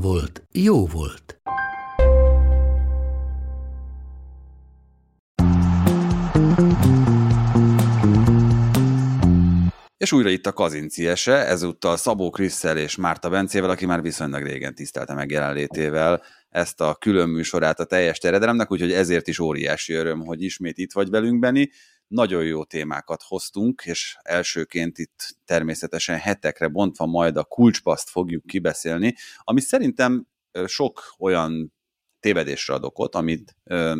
volt, jó volt. És újra itt a kazinciese, ezúttal Szabó Krisszel és Márta Bencével, aki már viszonylag régen tisztelte meg jelenlétével ezt a külön műsorát a teljes teredelemnek, úgyhogy ezért is óriási öröm, hogy ismét itt vagy velünk, Beni. Nagyon jó témákat hoztunk, és elsőként itt természetesen hetekre bontva majd a kulcspaszt fogjuk kibeszélni, ami szerintem sok olyan tévedésre ad okot, amit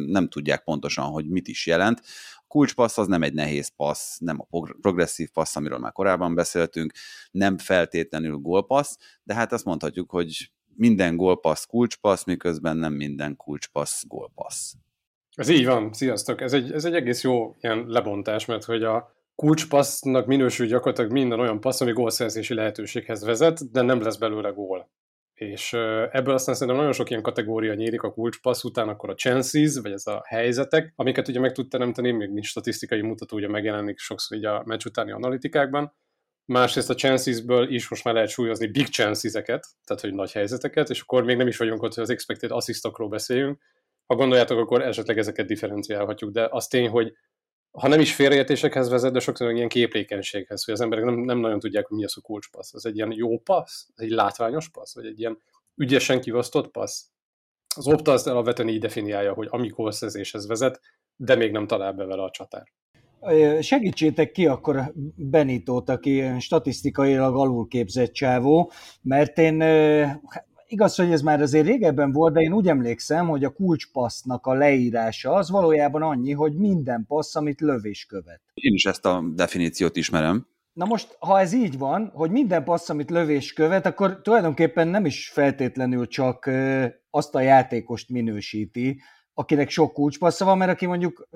nem tudják pontosan, hogy mit is jelent. A kulcspassz az nem egy nehéz passz, nem a progresszív passz, amiről már korábban beszéltünk, nem feltétlenül gólpassz, de hát azt mondhatjuk, hogy minden gólpassz kulcspassz, miközben nem minden kulcspassz gólpassz. Ez így van, sziasztok. Ez egy, ez egy egész jó ilyen lebontás, mert hogy a kulcspassznak minősül gyakorlatilag minden olyan passz, ami gólszerzési lehetőséghez vezet, de nem lesz belőle gól. És ebből aztán szerintem nagyon sok ilyen kategória nyílik a kulcspassz után, akkor a chances, vagy ez a helyzetek, amiket ugye meg tud teremteni, még nincs statisztikai mutató, ugye megjelenik sokszor így a meccs utáni analitikákban. Másrészt a chancesből is most már lehet súlyozni big chanceseket, tehát hogy nagy helyzeteket, és akkor még nem is vagyunk ott, hogy az expected assistokról beszéljünk, ha gondoljátok, akkor esetleg ezeket differenciálhatjuk, de az tény, hogy ha nem is félreértésekhez vezet, de sokszor ilyen képlékenységhez, hogy az emberek nem, nem nagyon tudják, hogy mi az a kulcspassz. Az egy ilyen jó passz? Ez egy látványos passz? Vagy egy ilyen ügyesen kivasztott passz? Az Opta azt alapvetően így definiálja, hogy amikor szerzéshez vezet, de még nem talál be vele a csatár. Segítsétek ki akkor Benitót, aki statisztikailag alulképzett csávó, mert én igaz, hogy ez már azért régebben volt, de én úgy emlékszem, hogy a kulcspassznak a leírása az valójában annyi, hogy minden passz, amit lövés követ. Én is ezt a definíciót ismerem. Na most, ha ez így van, hogy minden passz, amit lövés követ, akkor tulajdonképpen nem is feltétlenül csak azt a játékost minősíti, akinek sok kulcspassza van, mert aki mondjuk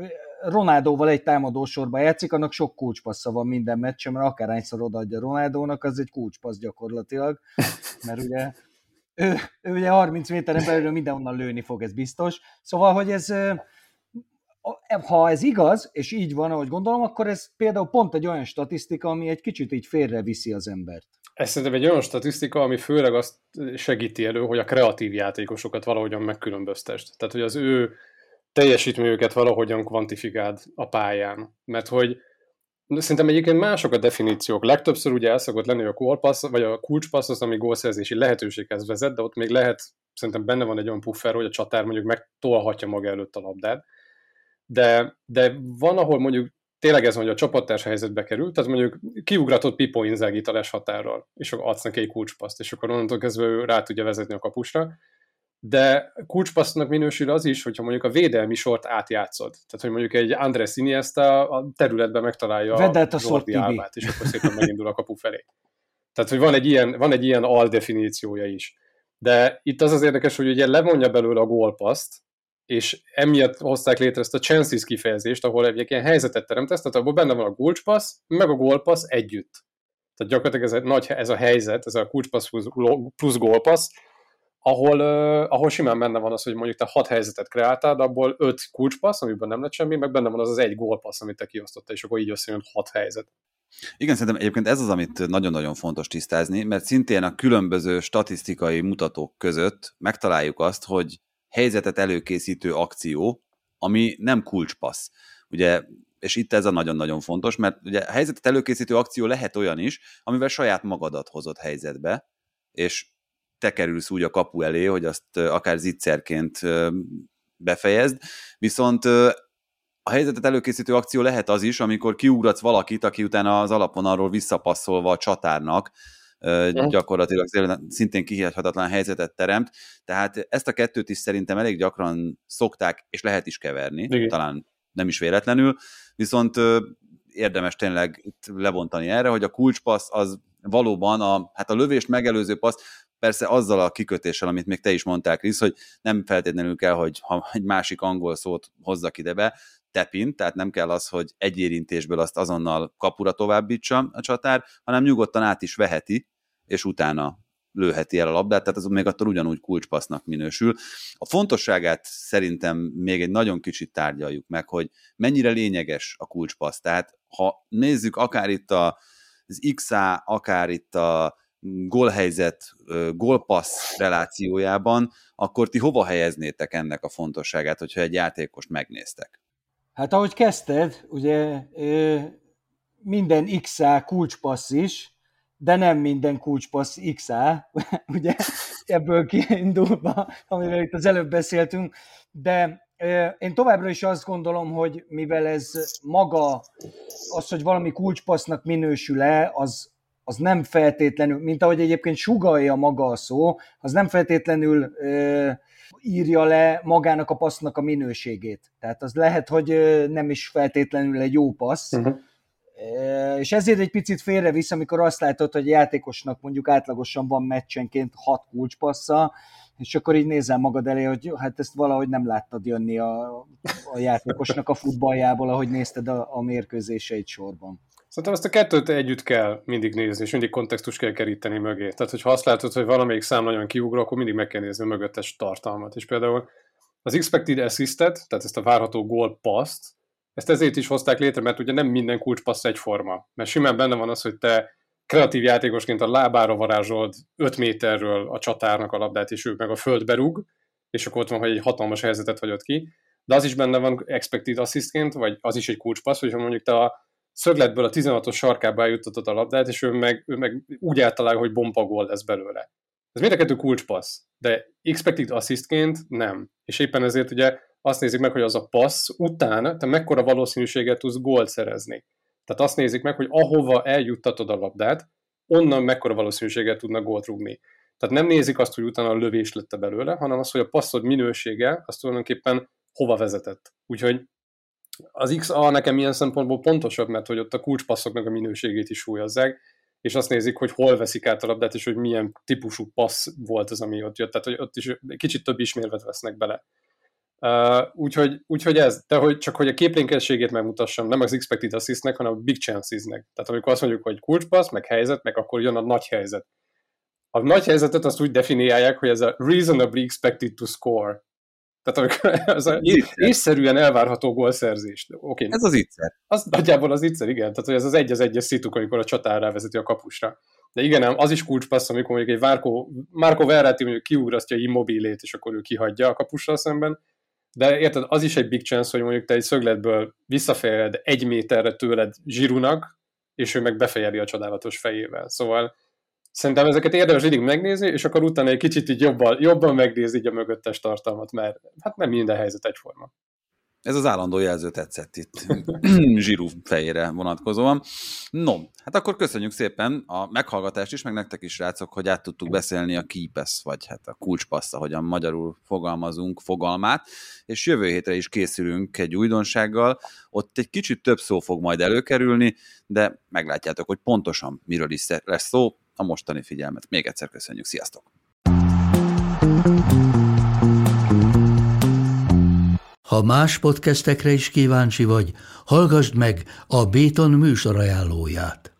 Ronaldóval egy támadósorba játszik, annak sok kulcspassza van minden meccsen, mert akárhányszor odaadja Ronaldónak, az egy kulcspassz gyakorlatilag, mert ugye ő, ő ugye 30 méteren belül mindenhonnan lőni fog, ez biztos. Szóval, hogy ez, ha ez igaz, és így van, ahogy gondolom, akkor ez például pont egy olyan statisztika, ami egy kicsit így félreviszi az embert. Ez szerintem egy olyan statisztika, ami főleg azt segíti elő, hogy a kreatív játékosokat valahogyan megkülönböztest. Tehát, hogy az ő teljesítményüket valahogyan kvantifikáld a pályán. Mert hogy Szerintem egyébként mások a definíciók. Legtöbbször ugye el szokott lenni a gólpassz, vagy a kulcspassz az, ami gólszerzési lehetőséghez vezet, de ott még lehet, szerintem benne van egy olyan puffer, hogy a csatár mondjuk megtolhatja maga előtt a labdát. De, de van, ahol mondjuk tényleg ez, hogy a csapattárs helyzetbe került, tehát mondjuk kiugratott Pipo Inzaghi határral, és akkor adsz neki egy kulcspaszt, és akkor onnantól kezdve ő rá tudja vezetni a kapusra, de kulcspassznak minősül az is, hogyha mondjuk a védelmi sort átjátszod. Tehát, hogy mondjuk egy Andrés Iniesta a területben megtalálja a Jordi Albát, és akkor szépen megindul a kapu felé. Tehát, hogy van egy ilyen, van egy ilyen aldefiníciója is. De itt az az érdekes, hogy ugye levonja belőle a gólpaszt, és emiatt hozták létre ezt a chances kifejezést, ahol egy ilyen helyzetet teremtesz, tehát abban benne van a kulcspassz, meg a gólpassz együtt. Tehát gyakorlatilag ez a, nagy, ez a helyzet, ez a kulcspassz plusz, plusz gólpassz, ahol, uh, ahol simán benne van az, hogy mondjuk te hat helyzetet kreáltál, de abból öt kulcspassz, amiben nem lett semmi, meg benne van az az egy gólpassz, amit te kiosztottál, és akkor így összejön hat helyzet. Igen, szerintem egyébként ez az, amit nagyon-nagyon fontos tisztázni, mert szintén a különböző statisztikai mutatók között megtaláljuk azt, hogy helyzetet előkészítő akció, ami nem kulcspassz. Ugye, és itt ez a nagyon-nagyon fontos, mert ugye a helyzetet előkészítő akció lehet olyan is, amivel saját magadat hozott helyzetbe, és te kerülsz úgy a kapu elé, hogy azt akár zicserként befejezd, viszont a helyzetet előkészítő akció lehet az is, amikor kiugratsz valakit, aki utána az alapvonalról visszapasszolva a csatárnak gyakorlatilag szintén kihihetetlen helyzetet teremt, tehát ezt a kettőt is szerintem elég gyakran szokták, és lehet is keverni, Igen. talán nem is véletlenül, viszont érdemes tényleg itt lebontani erre, hogy a kulcspassz az valóban a, hát a lövést megelőző passz, persze azzal a kikötéssel, amit még te is mondtál, Krisz, hogy nem feltétlenül kell, hogy ha egy másik angol szót hozzak ide be, tepint, tehát nem kell az, hogy egy érintésből azt azonnal kapura továbbítsa a csatár, hanem nyugodtan át is veheti, és utána lőheti el a labdát, tehát az még attól ugyanúgy kulcspasznak minősül. A fontosságát szerintem még egy nagyon kicsit tárgyaljuk meg, hogy mennyire lényeges a kulcspassz. Tehát ha nézzük akár itt az XA, akár itt a gólhelyzet, gólpassz relációjában, akkor ti hova helyeznétek ennek a fontosságát, hogyha egy játékost megnéztek? Hát ahogy kezdted, ugye minden XA kulcspassz is, de nem minden kulcspassz XA, ugye ebből kiindulva, amiről itt az előbb beszéltünk, de én továbbra is azt gondolom, hogy mivel ez maga, az, hogy valami kulcspassznak minősül-e, az, az nem feltétlenül, mint ahogy egyébként sugalja maga a szó, az nem feltétlenül ö, írja le magának a passznak a minőségét. Tehát az lehet, hogy nem is feltétlenül egy jó passz, uh-huh és ezért egy picit félrevisz, amikor azt látod, hogy a játékosnak mondjuk átlagosan van meccsenként hat kulcspassza, és akkor így nézel magad elé, hogy hát ezt valahogy nem láttad jönni a, a játékosnak a futballjából, ahogy nézted a, a mérkőzéseit sorban. Szerintem ezt a kettőt együtt kell mindig nézni, és mindig kontextus kell keríteni mögé. Tehát, hogyha azt látod, hogy valamelyik szám nagyon kiugró, akkor mindig meg kell nézni a mögöttes tartalmat. És például az expected assisted, tehát ezt a várható gól paszt, ezt ezért is hozták létre, mert ugye nem minden kulcspassz egyforma. Mert simán benne van az, hogy te kreatív játékosként a lábára varázsold 5 méterről a csatárnak a labdát, és ő meg a földbe rúg, és akkor ott van, hogy egy hatalmas helyzetet hagyott ki. De az is benne van expected assistként, vagy az is egy kulcspassz, hogyha mondjuk te a szögletből a 16-os sarkába eljuttatod a labdát, és ő meg, ő meg úgy általában, hogy bomba gól lesz belőle. Ez mind a kettő kulcspassz, de expected assistként nem. És éppen ezért ugye azt nézik meg, hogy az a passz után te mekkora valószínűséget tudsz gólt szerezni. Tehát azt nézik meg, hogy ahova eljuttatod a labdát, onnan mekkora valószínűséget tudnak gólt rúgni. Tehát nem nézik azt, hogy utána a lövés lett belőle, hanem azt, hogy a passzod minősége, az tulajdonképpen hova vezetett. Úgyhogy az XA nekem ilyen szempontból pontosabb, mert hogy ott a kulcspasszoknak a minőségét is súlyozzák, és azt nézik, hogy hol veszik át a labdát, és hogy milyen típusú passz volt az, ami ott jött. Tehát, hogy ott is kicsit több ismérvet vesznek bele. Uh, úgyhogy, úgyhogy ez, de hogy csak hogy a képlénkességét megmutassam, nem az expected assistnek, hanem a big chancesnek. Tehát amikor azt mondjuk, hogy kulcspassz, meg helyzet, meg akkor jön a nagy helyzet. A nagy helyzetet azt úgy definiálják, hogy ez a reasonably expected to score. Tehát amikor az észszerűen elvárható gólszerzés. Okay. Ez az ígyszer. Az nagyjából az ígyszer, igen. Tehát hogy ez az egy az egyes szituk, amikor a csatár rávezeti a kapusra. De igen, ám az is kulcspassz, amikor mondjuk egy Marco, Marco Verratti mondjuk kiugrasztja immobilét, és akkor ő kihagyja a kapussal szemben, de érted, az is egy big chance, hogy mondjuk te egy szögletből visszafejled egy méterre tőled zsirunak, és ő meg befejeli a csodálatos fejével. Szóval szerintem ezeket érdemes mindig megnézni, és akkor utána egy kicsit így jobban, jobban megnézni így a mögöttes tartalmat, mert hát nem minden helyzet egyforma. Ez az állandó jelző tetszett itt zsíru fejére vonatkozóan. No, hát akkor köszönjük szépen a meghallgatást is, meg nektek is, rácok, hogy át tudtuk beszélni a keepes, vagy hát a kulcspassz, ahogyan magyarul fogalmazunk, fogalmát, és jövő hétre is készülünk egy újdonsággal. Ott egy kicsit több szó fog majd előkerülni, de meglátjátok, hogy pontosan miről is lesz szó. A mostani figyelmet még egyszer köszönjük, sziasztok! Ha más podcastekre is kíváncsi vagy, hallgassd meg a Béton műsor ajánlóját.